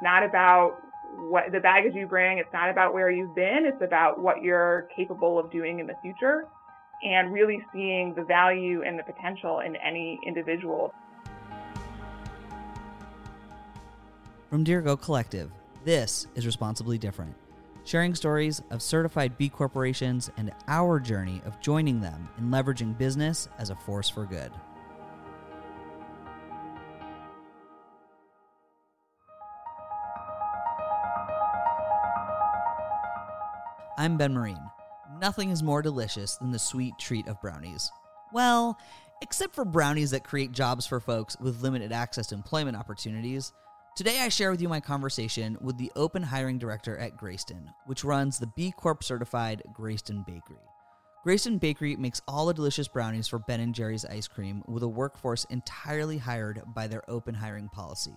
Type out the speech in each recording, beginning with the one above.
It's not about what the baggage you bring. It's not about where you've been. It's about what you're capable of doing in the future and really seeing the value and the potential in any individual. From Dirigo Collective, this is Responsibly Different, sharing stories of certified B corporations and our journey of joining them in leveraging business as a force for good. I'm Ben Marine. Nothing is more delicious than the sweet treat of brownies. Well, except for brownies that create jobs for folks with limited access to employment opportunities. Today, I share with you my conversation with the open hiring director at Greyston, which runs the B Corp certified Greyston Bakery. Greyston Bakery makes all the delicious brownies for Ben and Jerry's ice cream with a workforce entirely hired by their open hiring policy.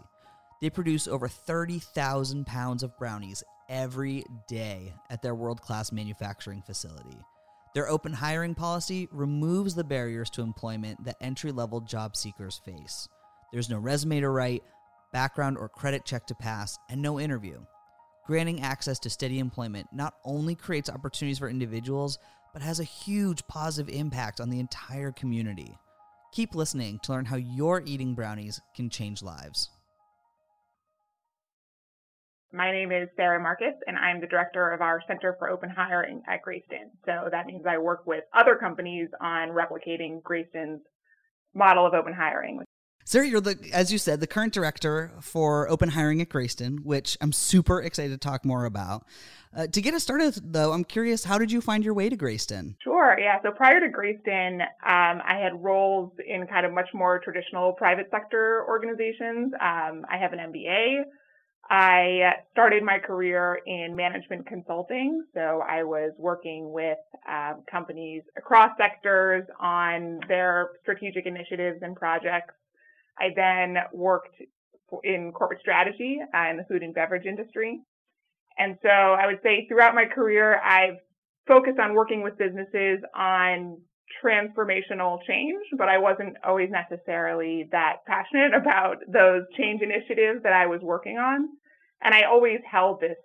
They produce over 30,000 pounds of brownies every day at their world class manufacturing facility. Their open hiring policy removes the barriers to employment that entry level job seekers face. There's no resume to write, background or credit check to pass, and no interview. Granting access to steady employment not only creates opportunities for individuals, but has a huge positive impact on the entire community. Keep listening to learn how your eating brownies can change lives. My name is Sarah Marcus, and I'm the director of our Center for Open Hiring at Greyston. So that means I work with other companies on replicating Greyston's model of open hiring. Sarah, you're the, as you said, the current director for open hiring at Greyston, which I'm super excited to talk more about. Uh, to get us started, though, I'm curious, how did you find your way to Greyston? Sure, yeah. So prior to Greyston, um, I had roles in kind of much more traditional private sector organizations. Um, I have an MBA. I started my career in management consulting. So I was working with um, companies across sectors on their strategic initiatives and projects. I then worked in corporate strategy uh, in the food and beverage industry. And so I would say throughout my career, I've focused on working with businesses on transformational change, but I wasn't always necessarily that passionate about those change initiatives that I was working on. And I always held this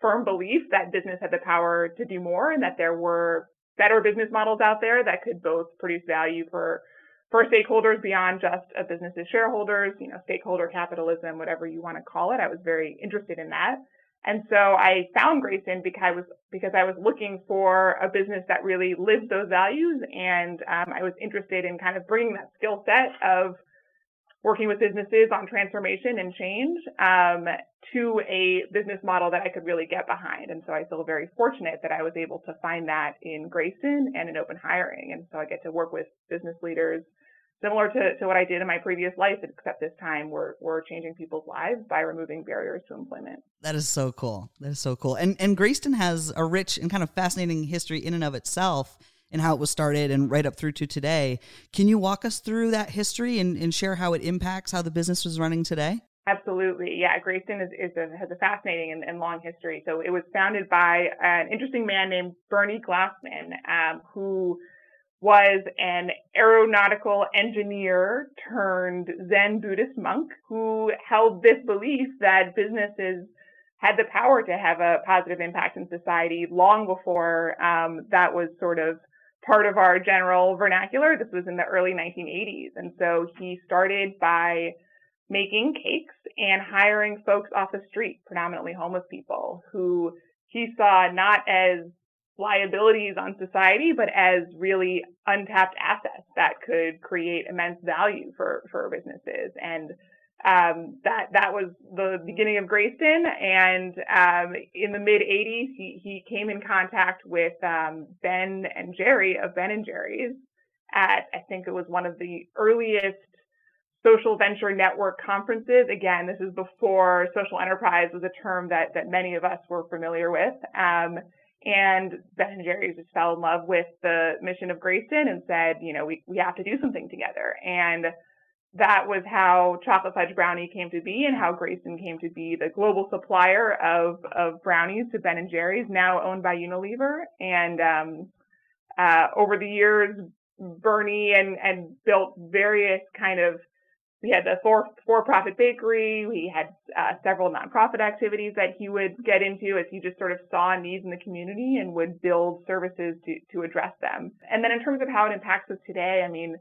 firm belief that business had the power to do more and that there were better business models out there that could both produce value for for stakeholders beyond just a business's shareholders, you know, stakeholder capitalism, whatever you want to call it. I was very interested in that. And so I found Greyston because I was because I was looking for a business that really lived those values, and um, I was interested in kind of bringing that skill set of working with businesses on transformation and change um, to a business model that I could really get behind. And so I feel very fortunate that I was able to find that in Greyston and in open hiring. And so I get to work with business leaders similar to, to what I did in my previous life, except this time we're, we're changing people's lives by removing barriers to employment. That is so cool. That is so cool. And, and Greyston has a rich and kind of fascinating history in and of itself and how it was started and right up through to today. Can you walk us through that history and, and share how it impacts how the business was running today? Absolutely. Yeah, Greyston is, is a, has a fascinating and, and, long history. So it was founded by an interesting man named Bernie Glassman, um, who was an aeronautical engineer turned Zen Buddhist monk who held this belief that businesses had the power to have a positive impact in society long before um, that was sort of part of our general vernacular. This was in the early 1980s. And so he started by making cakes and hiring folks off the street, predominantly homeless people, who he saw not as liabilities on society, but as really untapped assets that could create immense value for, for businesses. And um, that that was the beginning of Greyston. And um, in the mid 80s, he, he came in contact with um, Ben and Jerry of Ben and Jerry's at I think it was one of the earliest social venture network conferences. Again, this is before social enterprise was a term that that many of us were familiar with. Um, and Ben and Jerry's just fell in love with the mission of Greyston and said, you know, we, we have to do something together. And that was how Chocolate Fudge Brownie came to be and how Greyston came to be the global supplier of, of brownies to Ben and Jerry's, now owned by Unilever. And um, uh, over the years, Bernie and, and built various kind of we had the for for profit bakery. We had uh, several nonprofit activities that he would get into as he just sort of saw needs in the community and would build services to to address them. And then in terms of how it impacts us today, I mean,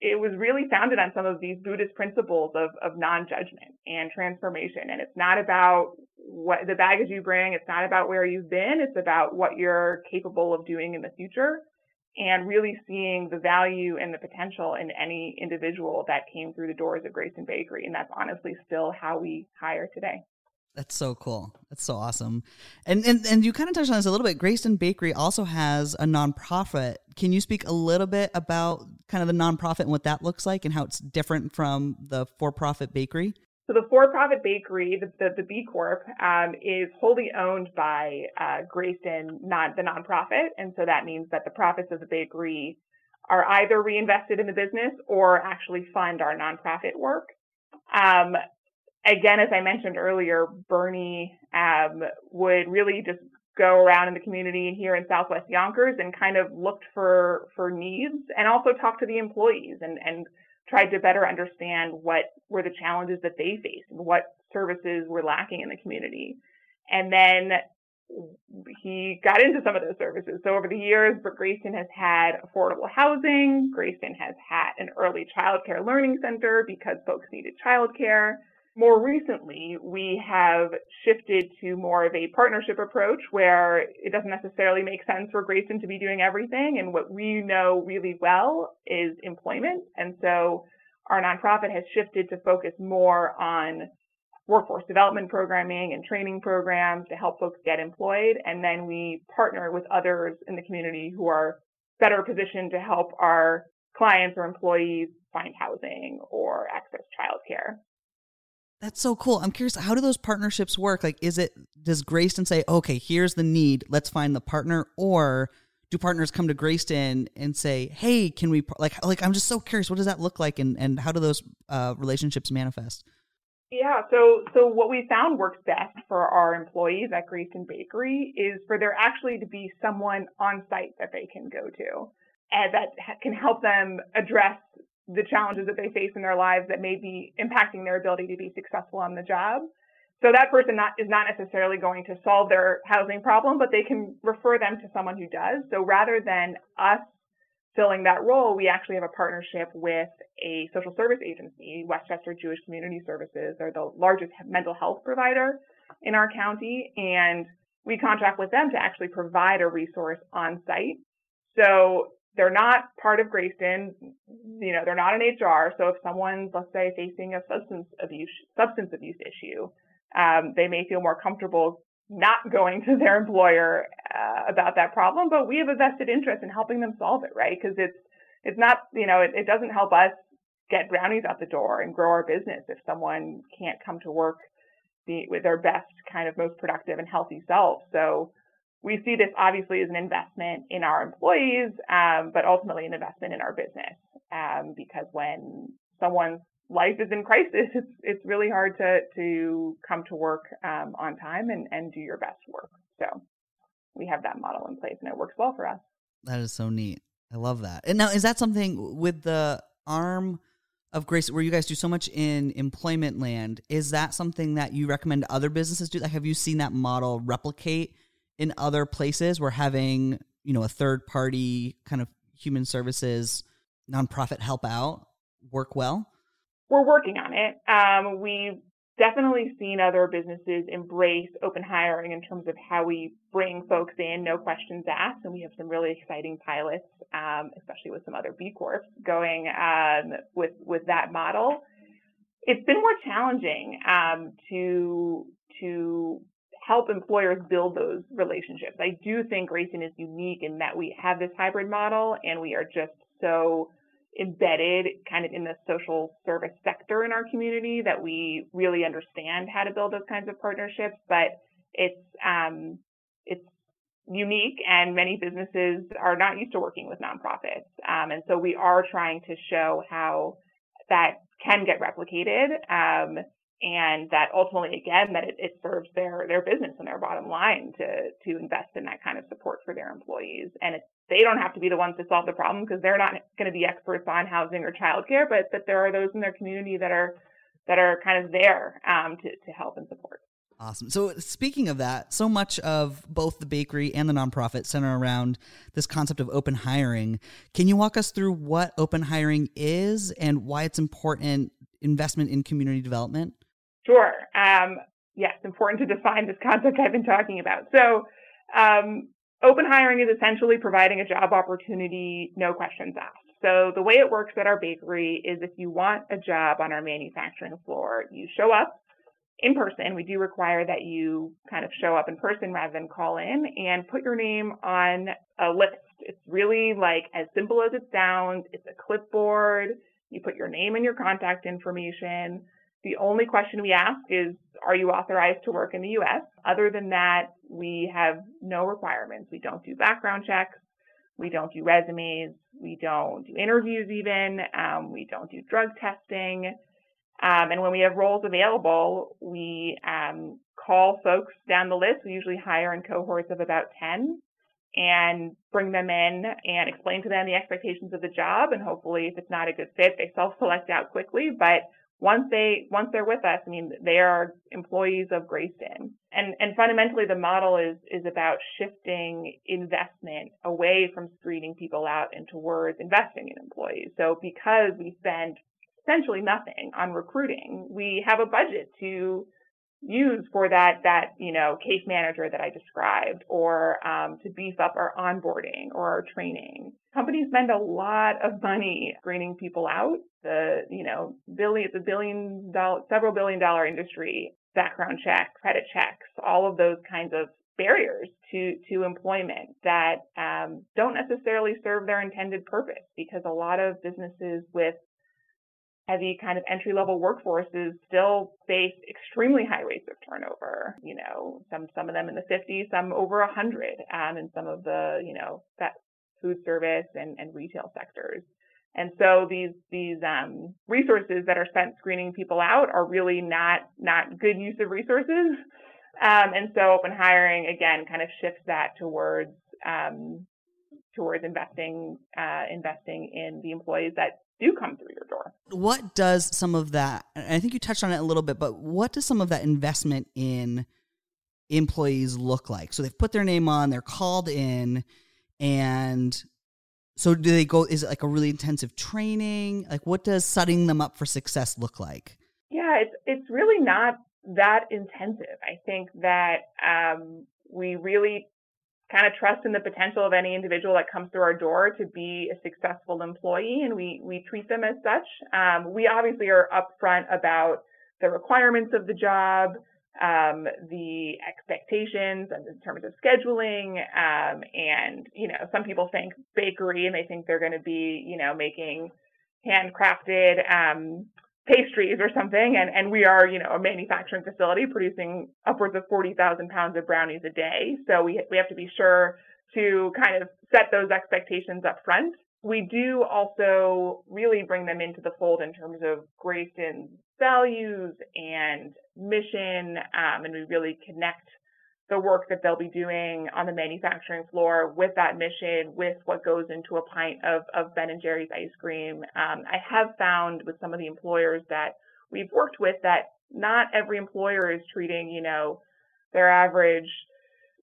it was really founded on some of these Buddhist principles of of non-judgment and transformation. And it's not about what the baggage you bring. It's not about where you've been. It's about what you're capable of doing in the future and really seeing the value and the potential in any individual that came through the doors of Greyston Bakery. And that's honestly still how we hire today. That's so cool. That's so awesome. And and, and you kind of touched on this a little bit. Greyston Bakery also has a nonprofit. Can you speak a little bit about kind of the nonprofit and what that looks like and how it's different from the for-profit bakery? So the for-profit bakery, the, the, the B Corp, um, is wholly owned by uh, Greyston, not the nonprofit, and so that means that the profits of the bakery are either reinvested in the business or actually fund our nonprofit work. Um, again, as I mentioned earlier, Bernie um, would really just go around in the community here in Southwest Yonkers and kind of looked for for needs and also talked to the employees and and tried to better understand what were the challenges that they faced and what services were lacking in the community. And then he got into some of those services. So over the years, Greyston has had affordable housing. Greyston has had an early child care learning center because folks needed childcare. More recently, we have shifted to more of a partnership approach where it doesn't necessarily make sense for Greyston to be doing everything. And what we know really well is employment. And so our nonprofit has shifted to focus more on workforce development programming and training programs to help folks get employed. And then we partner with others in the community who are better positioned to help our clients or employees find housing or access childcare. That's so cool. I'm curious, how do those partnerships work? Like, is it, does Greyston say, okay, here's the need, let's find the partner? Or do partners come to Greyston and say, hey, can we, like, like I'm just so curious, what does that look like? And, and how do those uh, relationships manifest? Yeah, so so what we found works best for our employees at Greyston Bakery is for there actually to be someone on site that they can go to and that can help them address the challenges that they face in their lives that may be impacting their ability to be successful on the job. So that person not, is not necessarily going to solve their housing problem, but they can refer them to someone who does. So rather than us filling that role, we actually have a partnership with a social service agency, Westchester Jewish Community Services. They're the largest mental health provider in our county, and we contract with them to actually provide a resource on site. So they're not part of Greyston. You know, they're not an HR. So if someone's, let's say, facing a substance abuse substance abuse issue, um, they may feel more comfortable not going to their employer uh, about that problem. But we have a vested interest in helping them solve it, right? Because it's it's not, you know, it, it doesn't help us get brownies out the door and grow our business if someone can't come to work be, with their best, kind of most productive and healthy self. So we see this obviously as an investment in our employees, um, but ultimately an investment in our business. Um, because when someone's life is in crisis, it's it's really hard to to come to work um, on time and and do your best work. So we have that model in place, and it works well for us. That is so neat. I love that. And now, is that something with the arm? of Grace, where you guys do so much in employment land, is that something that you recommend other businesses do? Like, have you seen that model replicate in other places. Where having you know a third party kind of human services nonprofit help out work well. We're working on it. Um, we've definitely seen other businesses embrace open hiring in terms of how we bring folks in no questions asked and we have some really exciting pilots um, especially with some other b corps going um, with with that model. It's been more challenging um, to to help employers build those relationships. I do think Greyston is unique in that we have this hybrid model and we are just so embedded kind of in the social service sector in our community that we really understand how to build those kinds of partnerships. But it's um, it's unique and many businesses are not used to working with nonprofits. Um, and so we are trying to show how that can get replicated. Um, and that ultimately, again, that it, it serves their their business and their bottom line to to invest in that kind of support for their employees. And they don't have to be the ones to solve the problem because they're not going to be experts on housing or childcare, but that there are those in their community that are that are kind of there um, to to help and support. Awesome. So, speaking of that, so much of both the bakery and the nonprofit center around this concept of open hiring. Can you walk us through what open hiring is and why it's important investment in community development? Sure. Um, yes, important to define this concept I've been talking about. So, um, open hiring is essentially providing a job opportunity, no questions asked. So, the way it works at our bakery is if you want a job on our manufacturing floor, you show up in person, we do require that you kind of show up in person rather than call in and put your name on a list. It's really like as simple as it sounds. It's a clipboard. You put your name and your contact information. The only question we ask is, are you authorized to work in the US? Other than that, we have no requirements. We don't do background checks. We don't do resumes. We don't do interviews even. Um, we don't do drug testing. Um, and when we have roles available, we um, call folks down the list. We usually hire in cohorts of about 10 and bring them in and explain to them the expectations of the job. And hopefully, if it's not a good fit, they self-select out quickly. But once they once they're with us, I mean, they are employees of Greyston. And and fundamentally, the model is is about shifting investment away from screening people out and towards investing in employees. So because we spend essentially nothing on recruiting. We have a budget to use for that that you know case manager that I described, or um, to beef up our onboarding or our training. Companies spend a lot of money screening people out. The you know billion it's a billion dollar several billion dollar industry. Background checks, credit checks, all of those kinds of barriers to to employment that um, don't necessarily serve their intended purpose because a lot of businesses with heavy kind of entry level workforces still face extremely high rates of turnover. You know, some some of them in the 50s, some over 100, um, in some of the you know that food service and, and retail sectors. And so these these um, resources that are spent screening people out are really not not good use of resources. Um, and so open hiring again kind of shifts that towards um, towards investing uh, investing in the employees that do come through your door. What does some of that, I think you touched on it a little bit, but what does some of that investment in employees look like? So they've put their name on, they're called in, and so do they go, is it like a really intensive training? Like what does setting them up for success look like? Yeah, it's, it's really not that intensive. I think that um, we really kind of trust in the potential of any individual that comes through our door to be a successful employee, and we we treat them as such. Um, we obviously are upfront about the requirements of the job, um, the expectations in terms of scheduling, um, and you know, some people think bakery and they think they're going to be you know making handcrafted um, pastries or something, and, and we are, you know, a manufacturing facility producing upwards of 40,000 pounds of brownies a day. So we, we have to be sure to kind of set those expectations up front. We do also really bring them into the fold in terms of Greyston's values and mission, um, and we really connect the work that they'll be doing on the manufacturing floor with that mission, with what goes into a pint of, of Ben and Jerry's ice cream. Um, I have found with some of the employers that we've worked with that not every employer is treating, you know, their average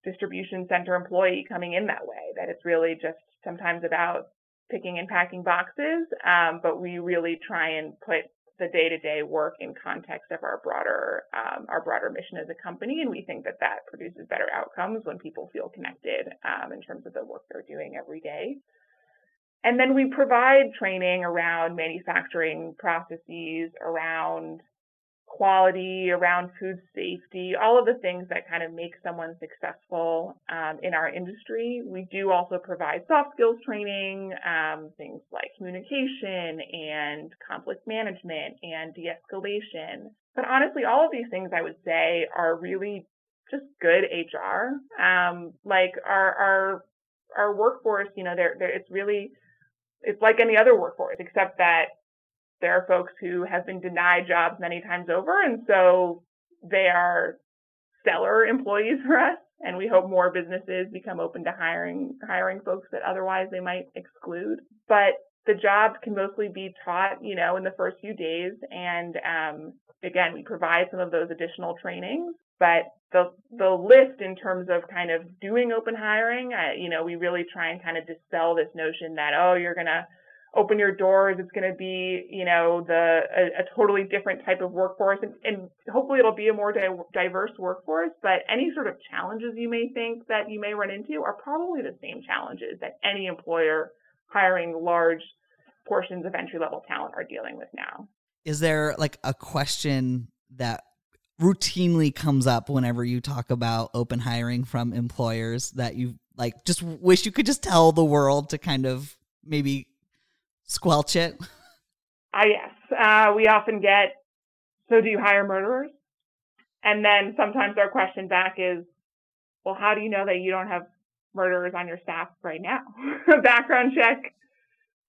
distribution center employee coming in that way, that it's really just sometimes about picking and packing boxes. Um, but we really try and put the day-to-day work in context of our broader um, our broader mission as a company, and we think that that produces better outcomes when people feel connected um, in terms of the work they're doing every day. And then we provide training around manufacturing processes, around quality, around food safety, all of the things that kind of make someone successful um, in our industry. We do also provide soft skills training, um, things like communication and conflict management and de-escalation. But honestly, all of these things I would say are really just good HR. Um, like our our our workforce, you know, they're, they're, it's really it's like any other workforce, except that there are folks who have been denied jobs many times over, and so they are stellar employees for us. And we hope more businesses become open to hiring hiring folks that otherwise they might exclude. But the jobs can mostly be taught, you know, in the first few days. And um, again, we provide some of those additional trainings. But the the list in terms of kind of doing open hiring, uh, you know, we really try and kind of dispel this notion that oh, you're gonna open your doors. It's going to be, you know, the a, a, totally different type of workforce, and, and hopefully it'll be a more di- diverse workforce. But any sort of challenges you may think that you may run into are probably the same challenges that any employer hiring large portions of entry level talent are dealing with now. Is there like a question that routinely comes up whenever you talk about open hiring from employers that you like just wish you could just tell the world to kind of maybe squelch it? Ah, uh, yes. Uh, we often get, so do you hire murderers? And then sometimes our question back is, well, how do you know that you don't have murderers on your staff right now? A background check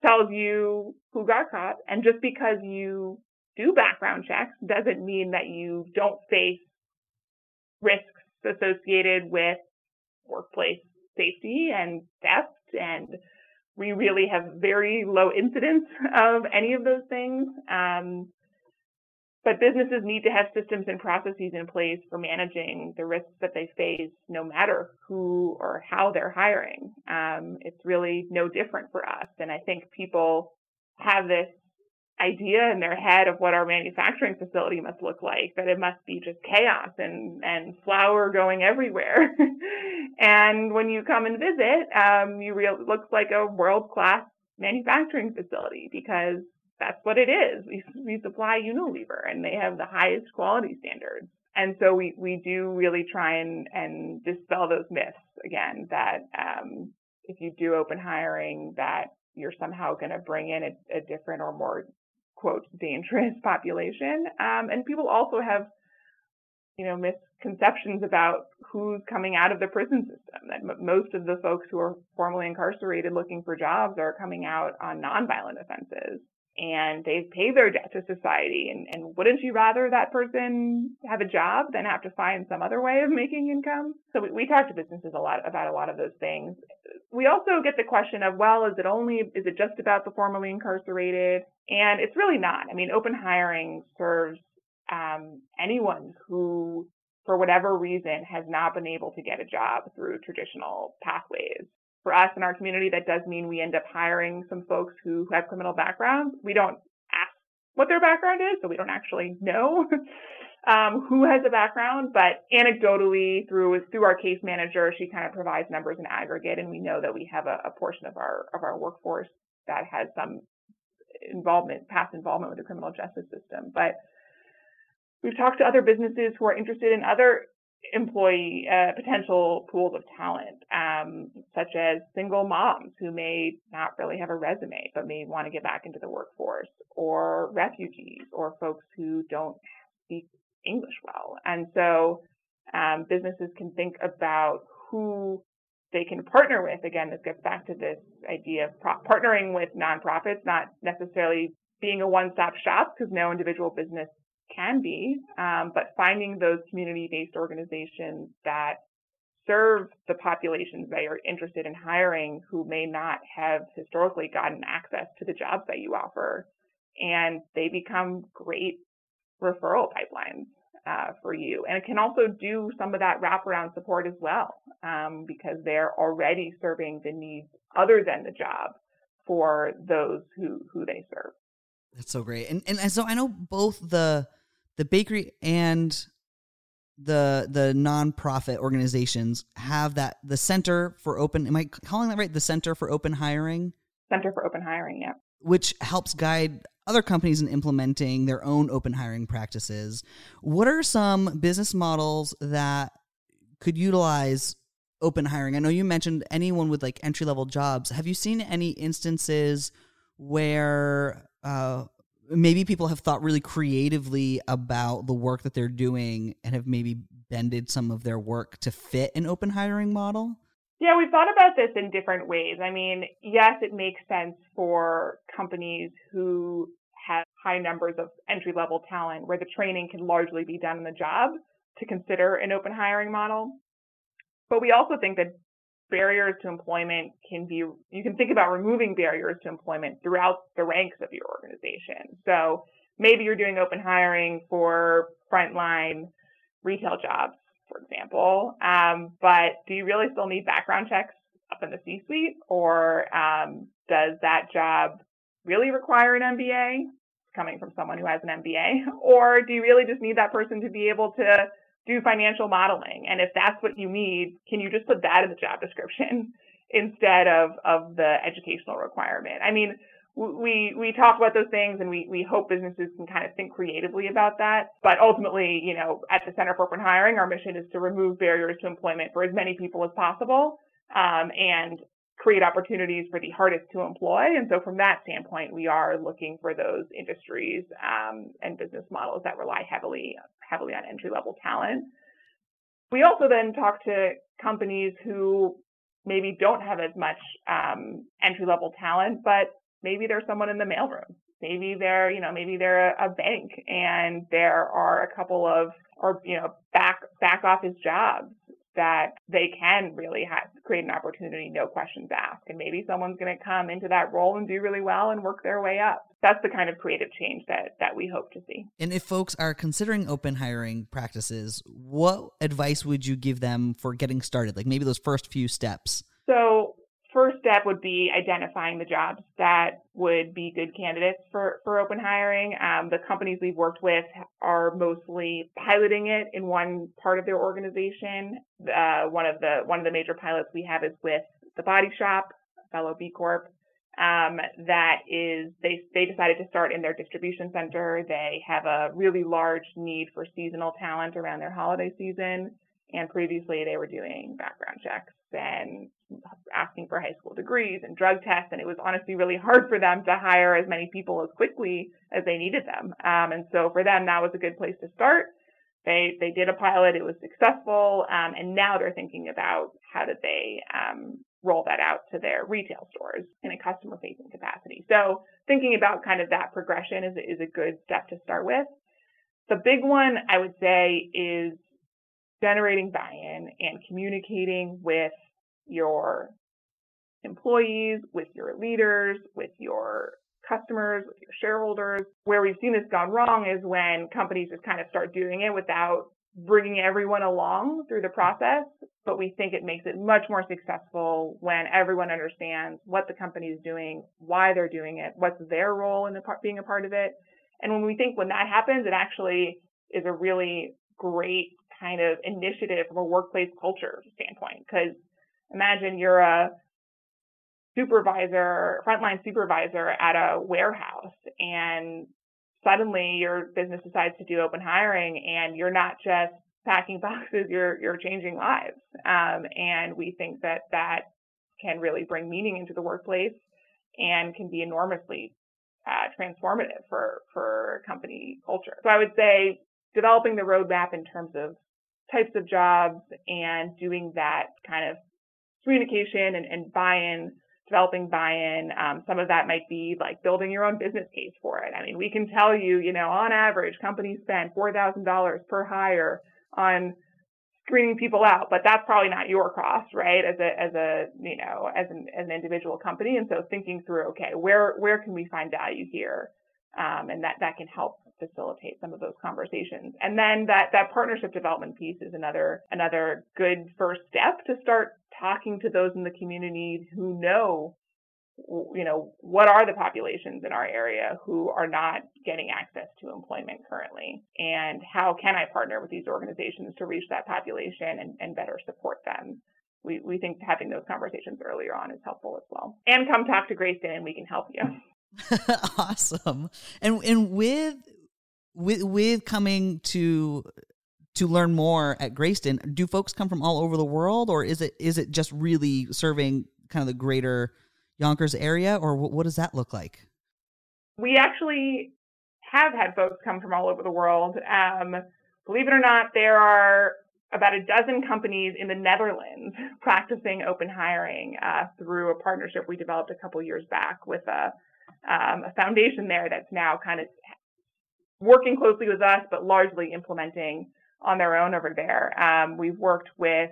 tells you who got caught. And just because you do background checks doesn't mean that you don't face risks associated with workplace safety and theft and we really have very low incidence of any of those things. Um, but businesses need to have systems and processes in place for managing the risks that they face, no matter who or how they're hiring. Um, it's really no different for us. And I think people have this idea in their head of what our manufacturing facility must look like, that it must be just chaos and, and flour going everywhere. and when you come and visit, um, you real, it looks like a world class manufacturing facility because that's what it is. We, we supply Unilever and they have the highest quality standards. And so we, we do really try and, and dispel those myths again that um, if you do open hiring, that you're somehow going to bring in a, a different or more quote dangerous population. Um, and people also have, you know, misconceptions about who's coming out of the prison system. That m- most of the folks who are formerly incarcerated looking for jobs are coming out on nonviolent offenses. And they've paid their debt to society. And, and wouldn't you rather that person have a job than have to find some other way of making income? So we, we talk to businesses a lot about a lot of those things. We also get the question of, well, is it only, is it just about the formerly incarcerated? And it's really not. I mean, open hiring serves um, anyone who, for whatever reason, has not been able to get a job through traditional pathways. For us in our community, that does mean we end up hiring some folks who have criminal backgrounds. We don't ask what their background is, so we don't actually know um, who has a background. But anecdotally, through through our case manager, she kind of provides numbers in aggregate, and we know that we have a, a portion of our of our workforce that has some involvement, past involvement with the criminal justice system. But we've talked to other businesses who are interested in other employee uh, potential pools of talent, um, such as single moms who may not really have a resume but may want to get back into the workforce, or refugees, or folks who don't speak English well. And so um, businesses can think about who they can partner with. Again, this gets back to this idea of pro- partnering with nonprofits, not necessarily being a one-stop shop because no individual business can be, um, but finding those community-based organizations that serve the populations that you're interested in hiring who may not have historically gotten access to the jobs that you offer. And they become great referral pipelines uh, for you. And it can also do some of that wraparound support as well, um, because they're already serving the needs other than the job for those who, who they serve. That's so great. And, and so I know both the, the bakery and the the nonprofit organizations have that the center for open am i calling that right the center for open hiring center for open hiring yeah which helps guide other companies in implementing their own open hiring practices. What are some business models that could utilize open hiring? I know you mentioned anyone with like entry level jobs. Have you seen any instances where uh, maybe people have thought really creatively about the work that they're doing and have maybe bended some of their work to fit an open hiring model? Yeah, we've thought about this in different ways. I mean, yes, it makes sense for companies who have high numbers of entry level talent where the training can largely be done on the job to consider an open hiring model. But we also think that barriers to employment can be, you can think about removing barriers to employment throughout the ranks of your organization. So maybe you're doing open hiring for frontline retail jobs, for example. Um, but do you really still need background checks up in the C-suite, or um, does that job really require an MBA coming from someone who has an MBA, or do you really just need that person to be able to do financial modeling? And if that's what you need, can you just put that in the job description instead of of the educational requirement? I mean, we we talk about those things and we we hope businesses can kind of think creatively about that. But ultimately, you know, at the Center for Open Hiring, our mission is to remove barriers to employment for as many people as possible um, and create opportunities for the hardest to employ. And so from that standpoint, we are looking for those industries um, and business models that rely heavily heavily on entry level talent. We also then talk to companies who maybe don't have as much um, entry level talent, but maybe there's someone in the mailroom. Maybe they're, you know, maybe they're a, a bank and there are a couple of, or, you know, back, back office jobs that they can really have, create an opportunity, no questions asked. And maybe someone's going to come into that role and do really well and work their way up. That's the kind of creative change that, that we hope to see. And if folks are considering open hiring practices, what advice would you give them for getting started? Like maybe those first few steps? So step would be identifying the jobs that would be good candidates for, for open hiring. Um, the companies we've worked with are mostly piloting it in one part of their organization. Uh, one of the one of the major pilots we have is with the Body Shop, fellow B Corp. Um, that is, they they decided to start in their distribution center. They have a really large need for seasonal talent around their holiday season, and previously they were doing background checks and asking for high school degrees and drug tests. And it was honestly really hard for them to hire as many people as quickly as they needed them. Um, and so for them, that was a good place to start. They, they did a pilot. It was successful. Um, and now they're thinking about how did they, um, roll that out to their retail stores in a customer facing capacity. So thinking about kind of that progression is, is a good step to start with. The big one I would say is generating buy-in and communicating with your employees, with your leaders, with your customers, with your shareholders. Where we've seen this gone wrong is when companies just kind of start doing it without bringing everyone along through the process. But we think it makes it much more successful when everyone understands what the company is doing, why they're doing it, what's their role in the being a part of it. And when we think when that happens, it actually is a really great kind of initiative from a workplace culture standpoint. Because imagine you're a supervisor, frontline supervisor at a warehouse, and suddenly your business decides to do open hiring, and you're not just packing boxes, you're you're changing lives. Um, and we think that that can really bring meaning into the workplace and can be enormously uh, transformative for for company culture. So I would say developing the roadmap in terms of types of jobs and doing that kind of communication and, and buy-in, developing buy-in. Um, some of that might be like building your own business case for it. I mean, we can tell you, you know, on average, companies spend $4,000 per hire on screening people out, but that's probably not your cost, right? As a, as a, you know, as an, as an individual company. And so thinking through, okay, where, where can we find value here? Um, and that, that can help facilitate some of those conversations. And then that, that partnership development piece is another, another good first step to start talking to those in the community who know you know, what are the populations in our area who are not getting access to employment currently? And how can I partner with these organizations to reach that population and, and better support them? We, we think having those conversations earlier on is helpful as well. And come talk to Greyston and we can help you. awesome. And and with with with coming to to learn more at Greyston, do folks come from all over the world, or is it is it just really serving kind of the greater Yonkers area, or what, what does that look like? We actually have had folks come from all over the world. Um, believe it or not, there are about a dozen companies in the Netherlands practicing open hiring uh, through a partnership we developed a couple years back with a um, a foundation there that's now kind of working closely with us, but largely implementing on their own over there. Um, we've worked with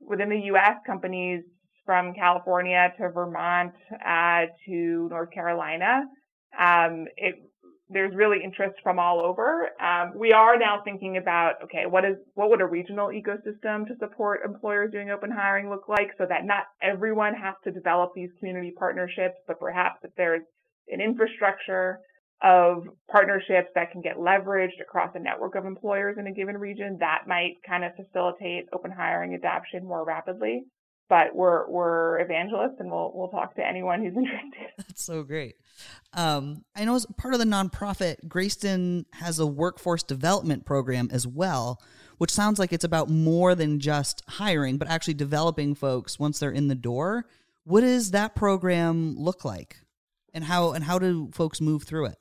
within the U.S. companies from California to Vermont uh, to North Carolina. Um, it, there's really interest from all over. Um, we are now thinking about okay, what is what would a regional ecosystem to support employers doing open hiring look like, so that not everyone has to develop these community partnerships, but perhaps if there's an infrastructure of partnerships that can get leveraged across a network of employers in a given region, that might kind of facilitate open hiring adoption more rapidly. But we're we're evangelists, and we'll we'll talk to anyone who's interested. That's so great. Um, I know as part of the nonprofit, Greyston has a workforce development program as well, which sounds like it's about more than just hiring, but actually developing folks once they're in the door. What does that program look like, and how and how do folks move through it?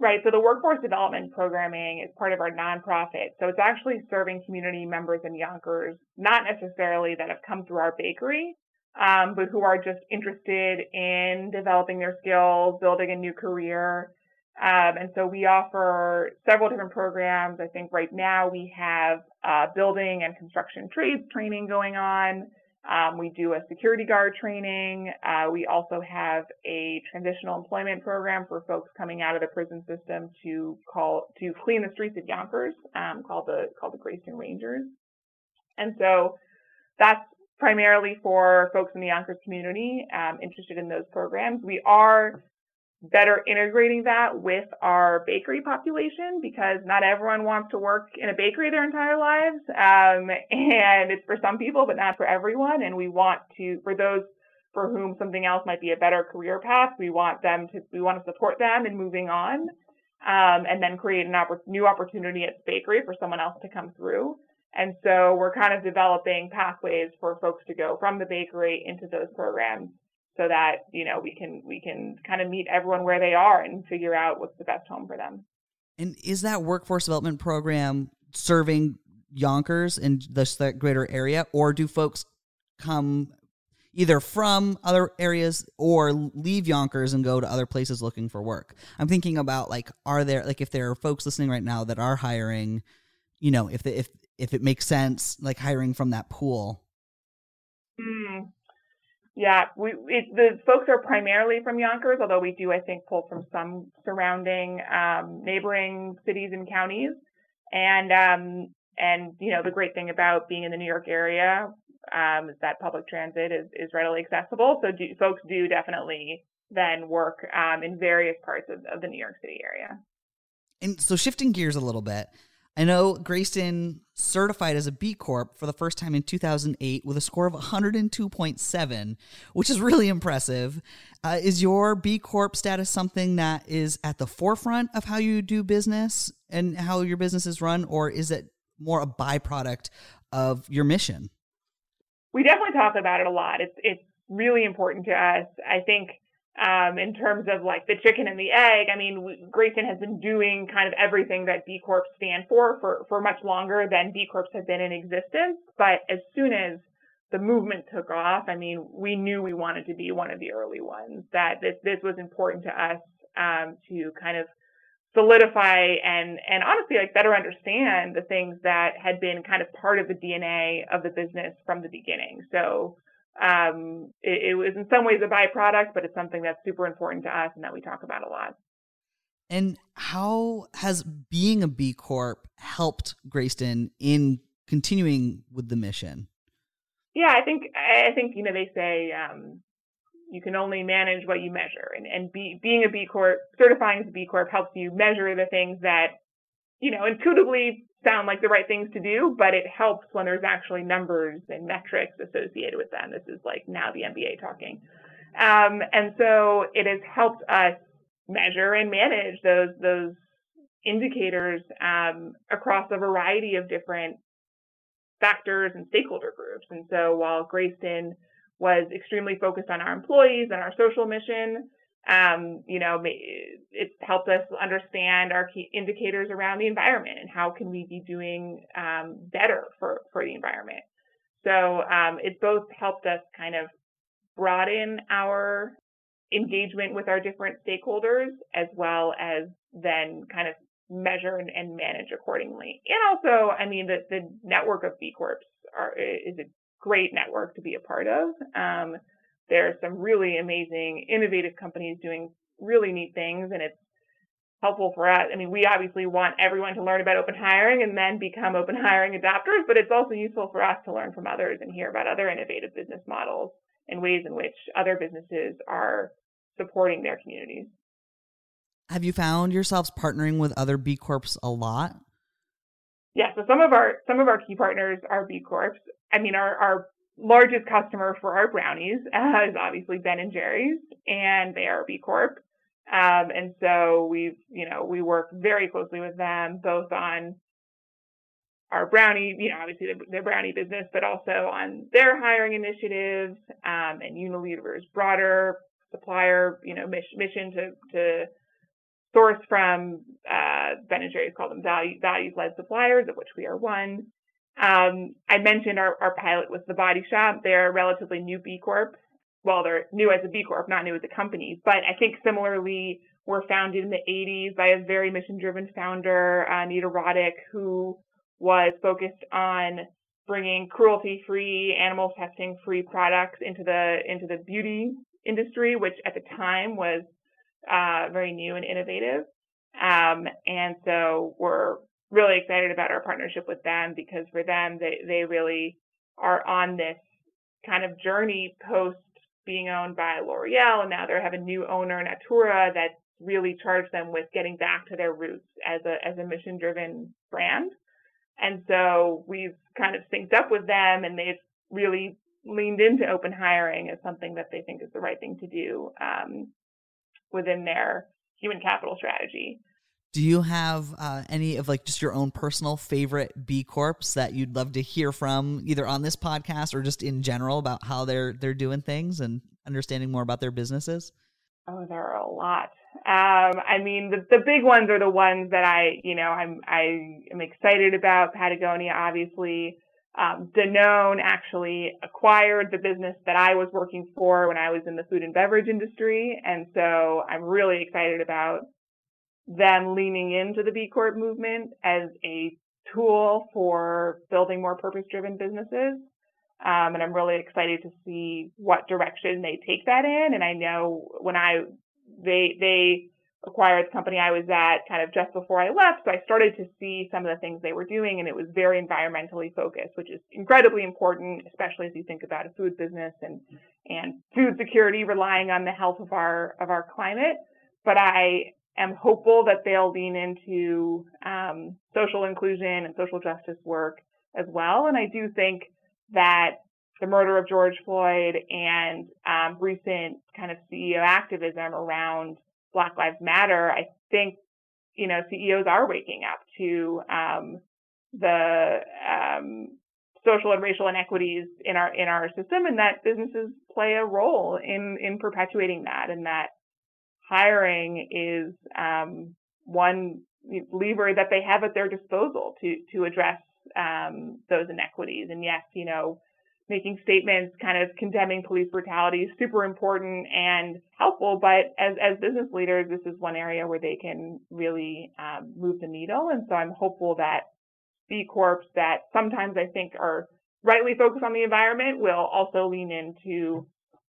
Right. So the workforce development programming is part of our nonprofit. So it's actually serving community members in Yonkers, not necessarily that have come through our bakery, um, but who are just interested in developing their skills, building a new career. Um, and so we offer several different programs. I think right now we have uh, building and construction trades training going on. Um, we do a security guard training. Uh, we also have a transitional employment program for folks coming out of the prison system to call to clean the streets of Yonkers, um, called the called the Greyston Rangers. And so that's primarily for folks in the Yonkers community um, interested in those programs. We are better integrating that with our bakery population because not everyone wants to work in a bakery their entire lives. Um, and it's for some people, but not for everyone. And we want to, for those for whom something else might be a better career path, we want them to, we want to support them in moving on. Um, and then create a oppor- new opportunity at the bakery for someone else to come through. And so we're kind of developing pathways for folks to go from the bakery into those programs so that you know we can we can kind of meet everyone where they are and figure out what's the best home for them. And is that workforce development program serving Yonkers and the greater area, or do folks come either from other areas or leave Yonkers and go to other places looking for work? I'm thinking about like, are there like if there are folks listening right now that are hiring, you know, if the, if if it makes sense, like hiring from that pool. Yeah, we it, the folks are primarily from Yonkers, although we do, I think, pull from some surrounding um, neighboring cities and counties. And um, and you know, the great thing about being in the New York area um, is that public transit is is readily accessible. So do, folks do definitely then work um, in various parts of, of the New York City area. And so, shifting gears a little bit, I know Greyston certified as a B Corp for the first time in 2008 with a score of 102.7, which is really impressive. Uh, is your B Corp status something that is at the forefront of how you do business and how your business is run, or is it more a byproduct of your mission? We definitely talk about it a lot. It's it's really important to us. I think um, in terms of like the chicken and the egg. I mean, we, Greyston has been doing kind of everything that B Corps stand for, for for much longer than B Corps have been in existence. But as soon as the movement took off, I mean, we knew we wanted to be one of the early ones. That this this was important to us um, to kind of solidify and and honestly like better understand the things that had been kind of part of the DNA of the business from the beginning. So um, it, it was in some ways a byproduct, but it's something that's super important to us and that we talk about a lot. And how has being a B Corp helped Greyston in continuing with the mission? Yeah, I think I think you know they say um, you can only manage what you measure, and and be, being a B Corp, certifying as a B Corp helps you measure the things that you know intuitively sound like the right things to do, but it helps when there's actually numbers and metrics associated with them. This is like now the MBA talking. Um, and so it has helped us measure and manage those those indicators um, across a variety of different factors and stakeholder groups. And so while Greyston was extremely focused on our employees and our social mission, um, you know, it helped us understand our key indicators around the environment and how can we be doing um, better for, for the environment. So um, it both helped us kind of broaden our engagement with our different stakeholders, as well as then kind of measure and, and manage accordingly. And also, I mean, the, the network of B Corps are, is a great network to be a part of. Um, there are some really amazing, innovative companies doing really neat things, and it's helpful for us. I mean, we obviously want everyone to learn about open hiring and then become open hiring adopters, but it's also useful for us to learn from others and hear about other innovative business models and ways in which other businesses are supporting their communities. Have you found yourselves partnering with other B Corps a lot? Yeah, so some of our some of our key partners are B Corps. I mean, our, our largest customer for our brownies uh, is obviously Ben and Jerry's, and they are B Corp. Um, and so we've, you know, we work very closely with them both on our brownie, you know, obviously the brownie business, but also on their hiring initiatives um, and Unilever's broader supplier, you know, mission to to source from uh, Ben and Jerry's call them value, values-led suppliers, of which we are one. Um, I mentioned our, our pilot with the Body Shop. They're a relatively new B Corp well, they're new as a B Corp, not new as a company. But I think similarly, were founded in the 80s by a very mission-driven founder, uh, Nita Roddick, who was focused on bringing cruelty-free, animal testing-free products into the into the beauty industry, which at the time was uh, very new and innovative. Um, and so we're really excited about our partnership with them because for them, they they really are on this kind of journey post being owned by L'Oreal, and now they have a new owner, Natura, that really charged them with getting back to their roots as a as a mission driven brand. And so we've kind of synced up with them, and they've really leaned into open hiring as something that they think is the right thing to do um, within their human capital strategy. Do you have uh, any of like just your own personal favorite B Corps that you'd love to hear from, either on this podcast or just in general about how they're they're doing things and understanding more about their businesses? Oh, there are a lot. Um, I mean, the, the big ones are the ones that I, you know, I'm I am excited about. Patagonia, obviously. Um, Danone actually acquired the business that I was working for when I was in the food and beverage industry, and so I'm really excited about them leaning into the B Corp movement as a tool for building more purpose driven businesses. Um, and I'm really excited to see what direction they take that in. And I know when I, they, they acquired the company I was at kind of just before I left. So I started to see some of the things they were doing and it was very environmentally focused, which is incredibly important, especially as you think about a food business and, and food security relying on the health of our, of our climate. But I am hopeful that they'll lean into um, social inclusion and social justice work as well. And I do think that the murder of George Floyd and um, recent kind of CEO activism around Black Lives Matter, I think you know CEOs are waking up to um, the um, social and racial inequities in our in our system, and that businesses play a role in in perpetuating that, and that hiring is um, one lever that they have at their disposal to to address um, those inequities. And yes, you know, making statements kind of condemning police brutality is super important and helpful. But as as business leaders, this is one area where they can really um, move the needle. And so I'm hopeful that B Corps that sometimes I think are rightly focused on the environment will also lean into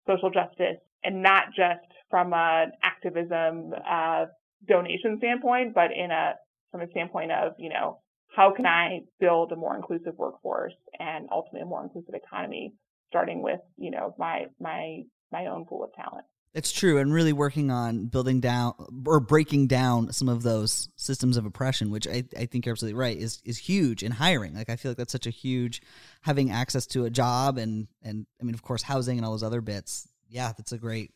social justice and not just from an activism uh, donation standpoint, but in a from a standpoint of you know how can I build a more inclusive workforce and ultimately a more inclusive economy, starting with you know my my my own pool of talent. It's true, and really working on building down or breaking down some of those systems of oppression, which I, I think you're absolutely right, is is huge in hiring. Like I feel like that's such a huge having access to a job and and I mean of course housing and all those other bits. Yeah, that's a great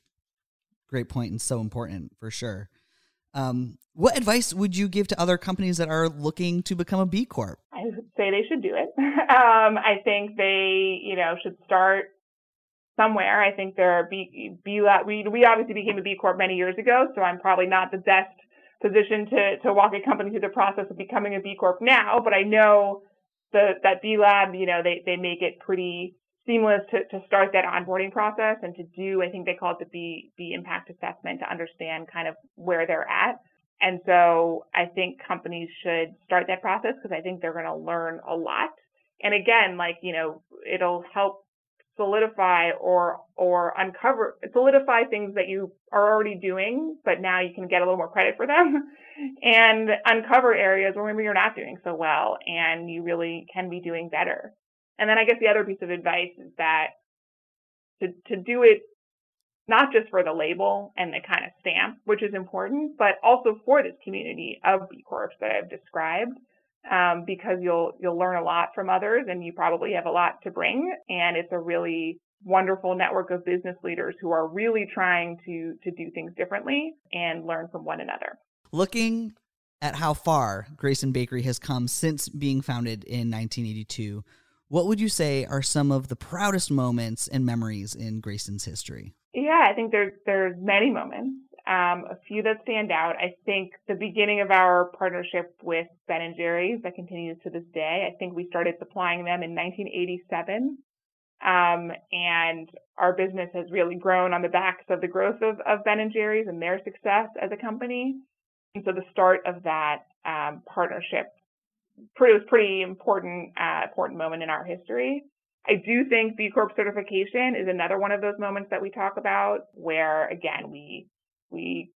great point and so important for sure. Um, what advice would you give to other companies that are looking to become a B Corp? I would say they should do it. um, I think they, you know, should start somewhere. I think there are B, B we, we obviously became a B Corp many years ago, so I'm probably not the best position to, to walk a company through the process of becoming a B Corp now, but I know the, that B Lab, you know, they, they make it pretty seamless to, to start that onboarding process and to do, I think they call it the B, B impact assessment to understand kind of where they're at. And so I think companies should start that process because I think they're going to learn a lot. And again, like, you know, it'll help solidify or or uncover solidify things that you are already doing but now you can get a little more credit for them and uncover areas where maybe you're not doing so well and you really can be doing better and then i guess the other piece of advice is that to to do it not just for the label and the kind of stamp which is important but also for this community of b corps that i've described um, because you'll you'll learn a lot from others and you probably have a lot to bring and it's a really wonderful network of business leaders who are really trying to to do things differently and learn from one another. Looking at how far Greyston Bakery has come since being founded in 1982, what would you say are some of the proudest moments and memories in Greyston's history? Yeah, I think there's there's many moments. Um, a few that stand out. I think the beginning of our partnership with Ben and Jerry's that continues to this day. I think we started supplying them in 1987. Um, and our business has really grown on the backs of the growth of, of Ben and Jerry's and their success as a company. And so the start of that um, partnership pretty, was pretty important, uh, important moment in our history. I do think B Corp certification is another one of those moments that we talk about where again we we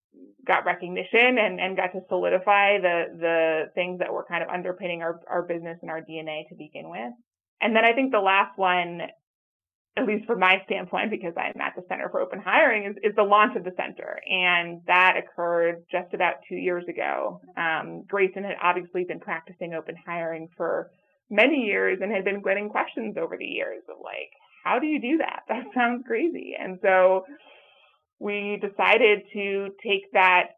got recognition and, and got to solidify the the things that were kind of underpinning our, our business and our DNA to begin with. And then I think the last one, at least from my standpoint, because I'm at the Center for Open Hiring, is, is the launch of the center. And that occurred just about two years ago. Um, Greyston had obviously been practicing open hiring for many years and had been getting questions over the years of like, how do you do that? That sounds crazy. And so we decided to take that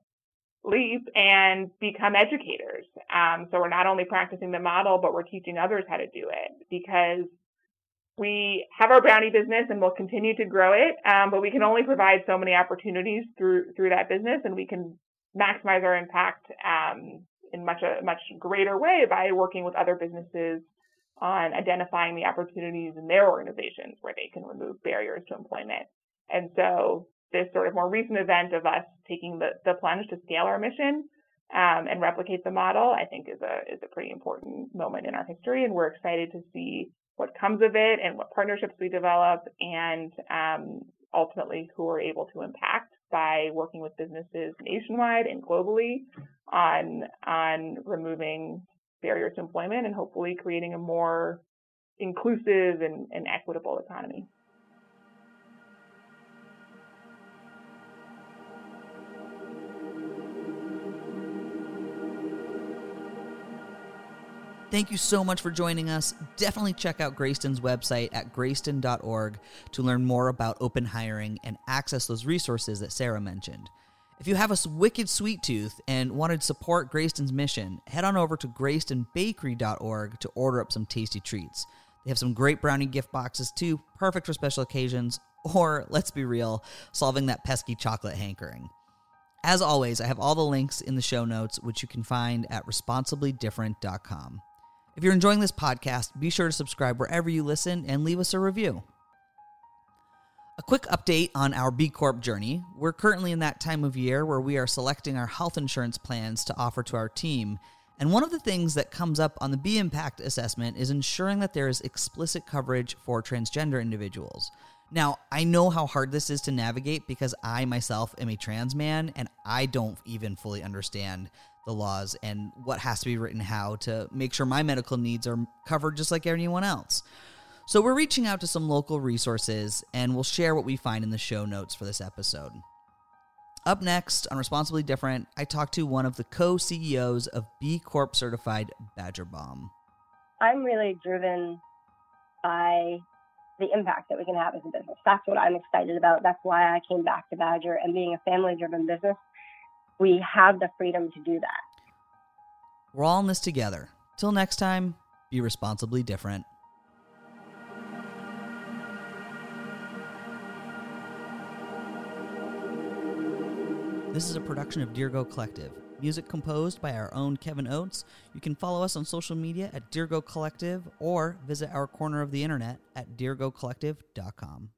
leap and become educators. Um, so we're not only practicing the model, but we're teaching others how to do it because we have our brownie business and we'll continue to grow it. Um, but we can only provide so many opportunities through through that business, and we can maximize our impact um, in much a much greater way by working with other businesses on identifying the opportunities in their organizations where they can remove barriers to employment. And so this sort of more recent event of us taking the, the plunge to scale our mission um, and replicate the model, I think is a is a pretty important moment in our history, and we're excited to see what comes of it and what partnerships we develop, and um, ultimately who we're able to impact by working with businesses nationwide and globally on on removing barriers to employment and hopefully creating a more inclusive and, and equitable economy. Thank you so much for joining us. Definitely check out Greyston's website at greyston.org to learn more about open hiring and access those resources that Sarah mentioned. If you have a wicked sweet tooth and want to support Greyston's mission, head on over to greystonbakery.org to order up some tasty treats. They have some great brownie gift boxes too, perfect for special occasions, or let's be real, solving that pesky chocolate hankering. As always, I have all the links in the show notes, which you can find at responsiblydifferent.com. If you're enjoying this podcast, be sure to subscribe wherever you listen and leave us a review. A quick update on our B Corp journey. We're currently in that time of year where we are selecting our health insurance plans to offer to our team. And one of the things that comes up on the B Impact assessment is ensuring that there is explicit coverage for transgender individuals. Now, I know how hard this is to navigate because I myself am a trans man and I don't even fully understand the laws and what has to be written how to make sure my medical needs are covered just like anyone else. So, we're reaching out to some local resources and we'll share what we find in the show notes for this episode. Up next on Responsibly Different, I talked to one of the co CEOs of B Corp certified Badger Balm. I'm really driven by the impact that we can have as a business. That's what I'm excited about. That's why I came back to Badger and being a family driven business we have the freedom to do that. We're all in this together. Till next time, be responsibly different. This is a production of Dirigo Collective. Music composed by our own Kevin Oates. You can follow us on social media at Dirigo Collective or visit our corner of the internet at dirigocollective.com.